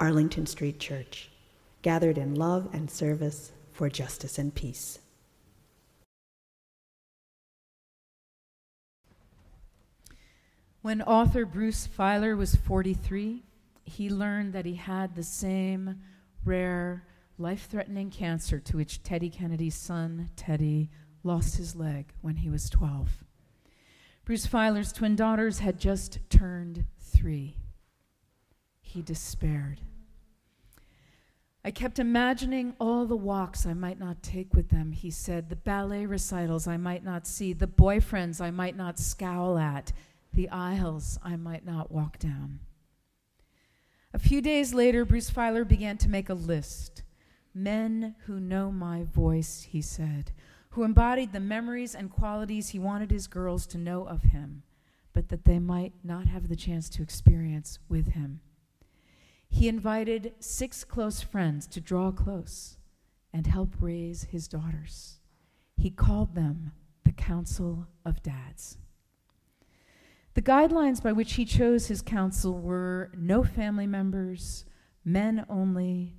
Arlington Street Church, gathered in love and service for justice and peace. When author Bruce Feiler was 43, he learned that he had the same rare, life threatening cancer to which Teddy Kennedy's son, Teddy, lost his leg when he was 12. Bruce Feiler's twin daughters had just turned three. He despaired. I kept imagining all the walks I might not take with them, he said, the ballet recitals I might not see, the boyfriends I might not scowl at, the aisles I might not walk down. A few days later, Bruce Feiler began to make a list. Men who know my voice, he said, who embodied the memories and qualities he wanted his girls to know of him, but that they might not have the chance to experience with him. He invited six close friends to draw close and help raise his daughters. He called them the Council of Dads. The guidelines by which he chose his council were no family members, men only,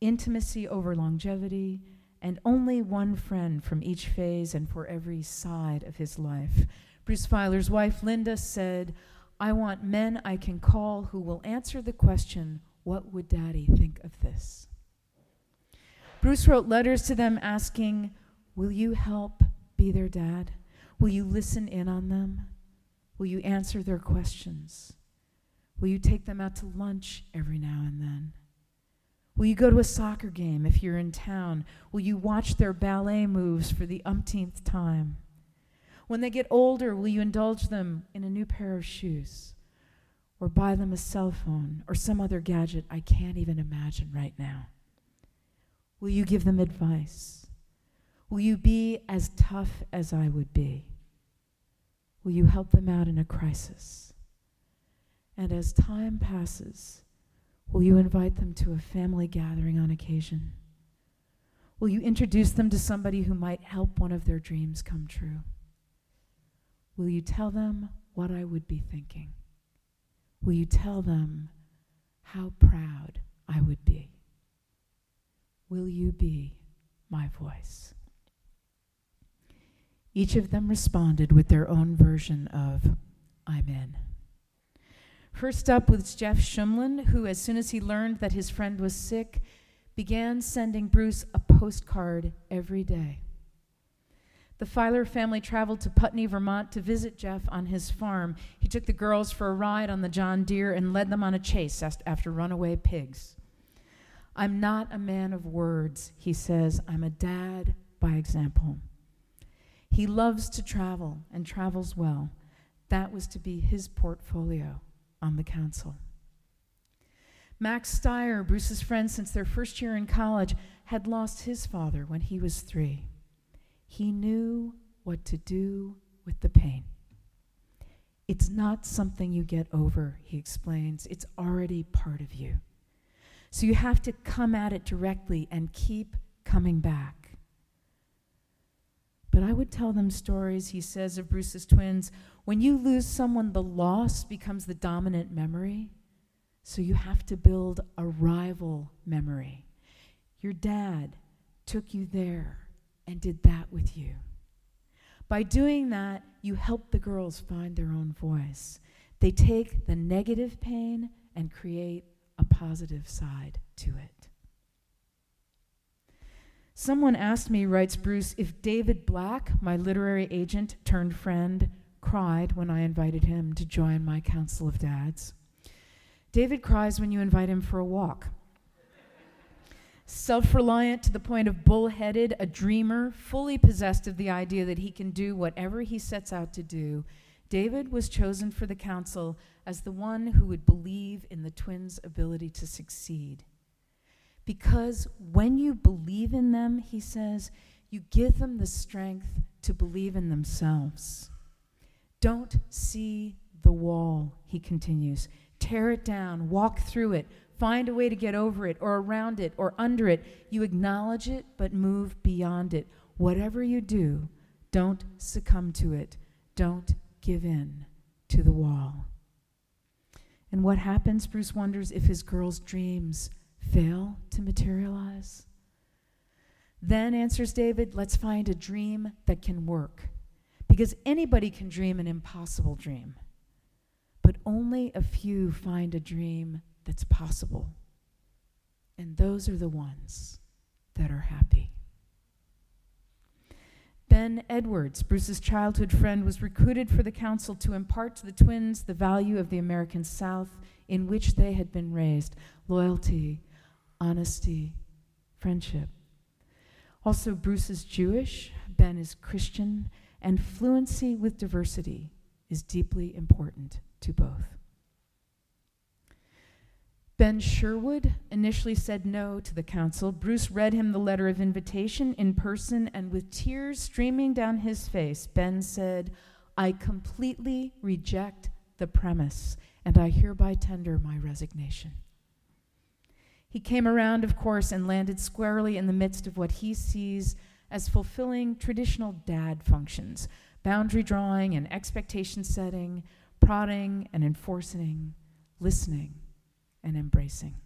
intimacy over longevity, and only one friend from each phase and for every side of his life. Bruce Feiler's wife, Linda, said, I want men I can call who will answer the question what would daddy think of this? Bruce wrote letters to them asking, Will you help be their dad? Will you listen in on them? Will you answer their questions? Will you take them out to lunch every now and then? Will you go to a soccer game if you're in town? Will you watch their ballet moves for the umpteenth time? When they get older, will you indulge them in a new pair of shoes? Or buy them a cell phone or some other gadget I can't even imagine right now? Will you give them advice? Will you be as tough as I would be? Will you help them out in a crisis? And as time passes, will you invite them to a family gathering on occasion? Will you introduce them to somebody who might help one of their dreams come true? Will you tell them what I would be thinking? Will you tell them how proud I would be? Will you be my voice? Each of them responded with their own version of, I'm in. First up was Jeff Shumlin, who, as soon as he learned that his friend was sick, began sending Bruce a postcard every day. The Feiler family traveled to Putney, Vermont to visit Jeff on his farm. He took the girls for a ride on the John Deere and led them on a chase after runaway pigs. I'm not a man of words, he says. I'm a dad by example. He loves to travel and travels well. That was to be his portfolio on the council. Max Stier, Bruce's friend since their first year in college, had lost his father when he was three. He knew what to do with the pain. It's not something you get over, he explains. It's already part of you. So you have to come at it directly and keep coming back. But I would tell them stories, he says, of Bruce's twins. When you lose someone, the loss becomes the dominant memory. So you have to build a rival memory. Your dad took you there and did that with you. By doing that, you help the girls find their own voice. They take the negative pain and create a positive side to it. Someone asked me, writes Bruce, if David Black, my literary agent turned friend, cried when I invited him to join my Council of Dads. David cries when you invite him for a walk self reliant to the point of bullheaded, a dreamer, fully possessed of the idea that he can do whatever he sets out to do. David was chosen for the council as the one who would believe in the twins' ability to succeed. Because when you believe in them, he says, you give them the strength to believe in themselves. Don't see the wall, he continues. Tear it down, walk through it, find a way to get over it or around it or under it. You acknowledge it, but move beyond it. Whatever you do, don't succumb to it. Don't give in to the wall. And what happens, Bruce wonders, if his girl's dreams fail to materialize? Then, answers David, let's find a dream that can work. Because anybody can dream an impossible dream, but only a few find a dream that's possible. And those are the ones that are happy. Ben Edwards, Bruce's childhood friend, was recruited for the council to impart to the twins the value of the American South in which they had been raised loyalty, honesty, friendship. Also, Bruce is Jewish, Ben is Christian, and fluency with diversity is deeply important to both. Ben Sherwood initially said no to the council. Bruce read him the letter of invitation in person, and with tears streaming down his face, Ben said, I completely reject the premise, and I hereby tender my resignation. He came around, of course, and landed squarely in the midst of what he sees as fulfilling traditional dad functions boundary drawing and expectation setting, prodding and enforcing, listening and embracing.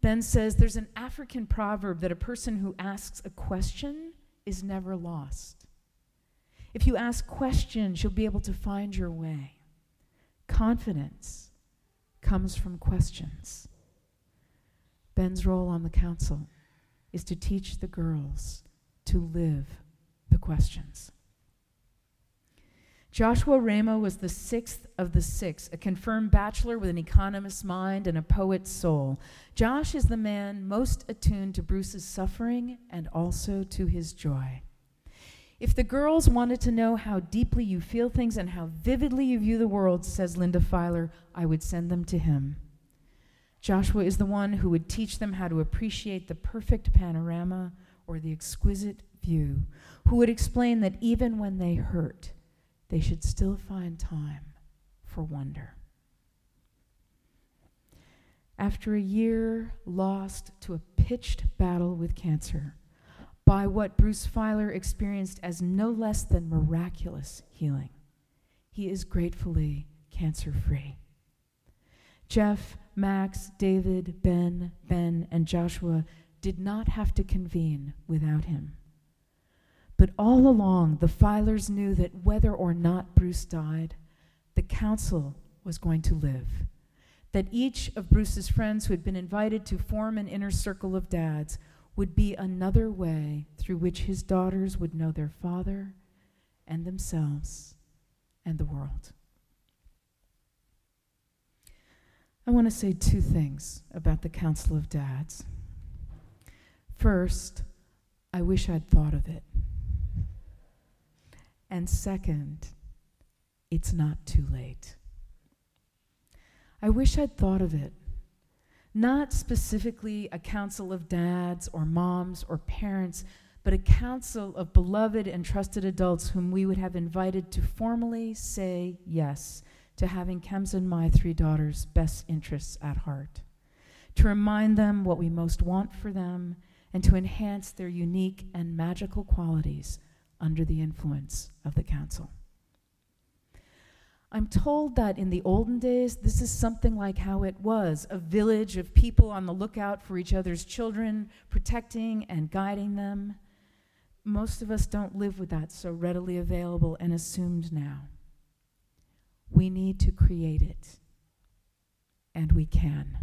Ben says there's an African proverb that a person who asks a question is never lost. If you ask questions, you'll be able to find your way. Confidence comes from questions. Ben's role on the council is to teach the girls to live the questions. Joshua Ramo was the sixth of the six, a confirmed bachelor with an economist's mind and a poet's soul. Josh is the man most attuned to Bruce's suffering and also to his joy. If the girls wanted to know how deeply you feel things and how vividly you view the world, says Linda Feiler, I would send them to him. Joshua is the one who would teach them how to appreciate the perfect panorama or the exquisite view, who would explain that even when they hurt, they should still find time for wonder. After a year lost to a pitched battle with cancer, by what Bruce Feiler experienced as no less than miraculous healing, he is gratefully cancer free. Jeff, Max, David, Ben, Ben, and Joshua did not have to convene without him. But all along, the Feilers knew that whether or not Bruce died, the council was going to live. That each of Bruce's friends who had been invited to form an inner circle of dads would be another way through which his daughters would know their father and themselves and the world. I want to say two things about the Council of Dads. First, I wish I'd thought of it. And second, it's not too late. I wish I'd thought of it. Not specifically a council of dads or moms or parents, but a council of beloved and trusted adults whom we would have invited to formally say yes to having Kem's and my three daughters' best interests at heart, to remind them what we most want for them, and to enhance their unique and magical qualities under the influence of the council. I'm told that in the olden days, this is something like how it was a village of people on the lookout for each other's children, protecting and guiding them. Most of us don't live with that so readily available and assumed now. We need to create it, and we can.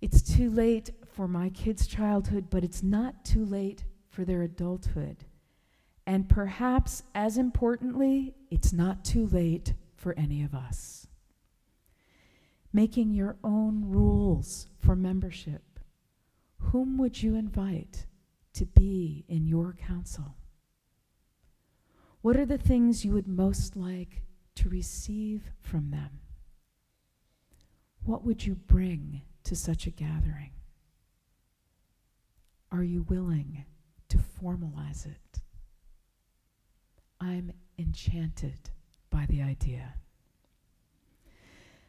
It's too late for my kids' childhood, but it's not too late for their adulthood. And perhaps as importantly, it's not too late for any of us. Making your own rules for membership. Whom would you invite to be in your council? What are the things you would most like to receive from them? What would you bring to such a gathering? Are you willing to formalize it? I'm enchanted by the idea.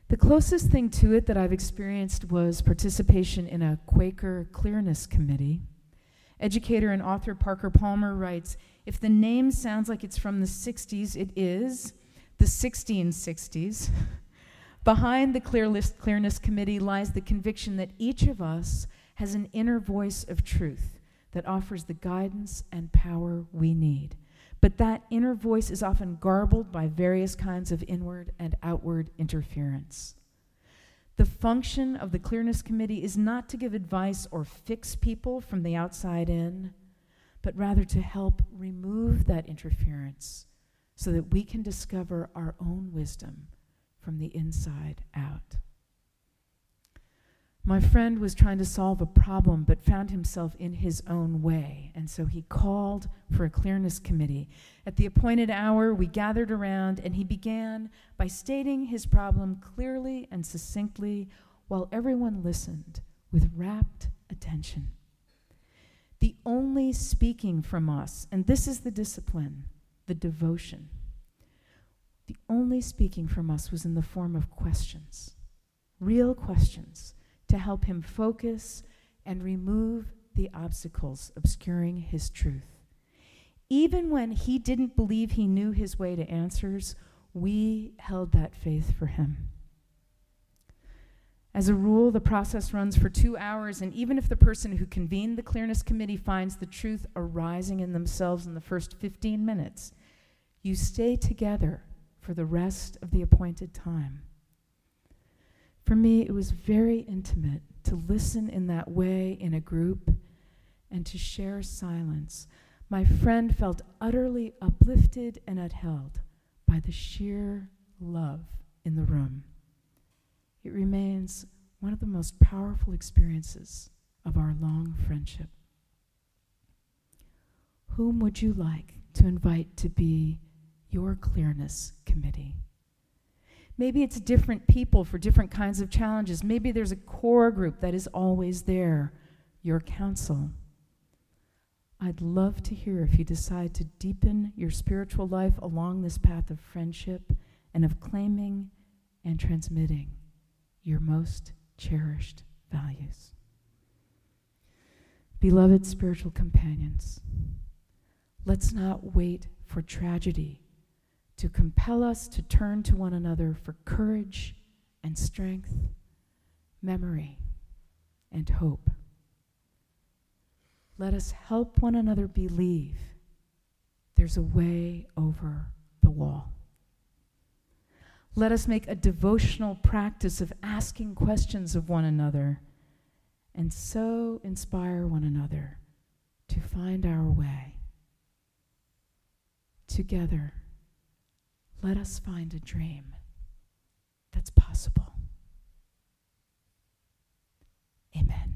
The closest thing to it that I've experienced was participation in a Quaker Clearness Committee. Educator and author Parker Palmer writes If the name sounds like it's from the 60s, it is the 1660s. Behind the Clearness Committee lies the conviction that each of us has an inner voice of truth that offers the guidance and power we need. But that inner voice is often garbled by various kinds of inward and outward interference. The function of the Clearness Committee is not to give advice or fix people from the outside in, but rather to help remove that interference so that we can discover our own wisdom from the inside out. My friend was trying to solve a problem but found himself in his own way, and so he called for a clearness committee. At the appointed hour, we gathered around, and he began by stating his problem clearly and succinctly while everyone listened with rapt attention. The only speaking from us, and this is the discipline, the devotion, the only speaking from us was in the form of questions, real questions to help him focus and remove the obstacles obscuring his truth. Even when he didn't believe he knew his way to answers, we held that faith for him. As a rule, the process runs for two hours, and even if the person who convened the Clearness Committee finds the truth arising in themselves in the first 15 minutes, you stay together for the rest of the appointed time. For me, it was very intimate to listen in that way in a group and to share silence. My friend felt utterly uplifted and upheld by the sheer love in the room. It remains one of the most powerful experiences of our long friendship. Whom would you like to invite to be your clearness committee? Maybe it's different people for different kinds of challenges. Maybe there's a core group that is always there, your counsel. I'd love to hear if you decide to deepen your spiritual life along this path of friendship and of claiming and transmitting your most cherished values. Beloved spiritual companions, let's not wait for tragedy to compel us to turn to one another for courage and strength, memory and hope. Let us help one another believe there's a way over the wall. Let us make a devotional practice of asking questions of one another and so inspire one another to find our way. Together, let us find a dream that's possible. Amen.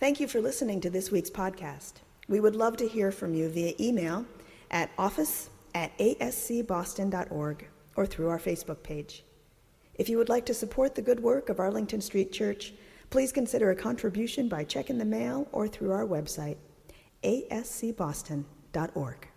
Thank you for listening to this week's podcast. We would love to hear from you via email at office at ascboston.org or through our Facebook page. If you would like to support the good work of Arlington Street Church, Please consider a contribution by check in the mail or through our website, ascboston.org.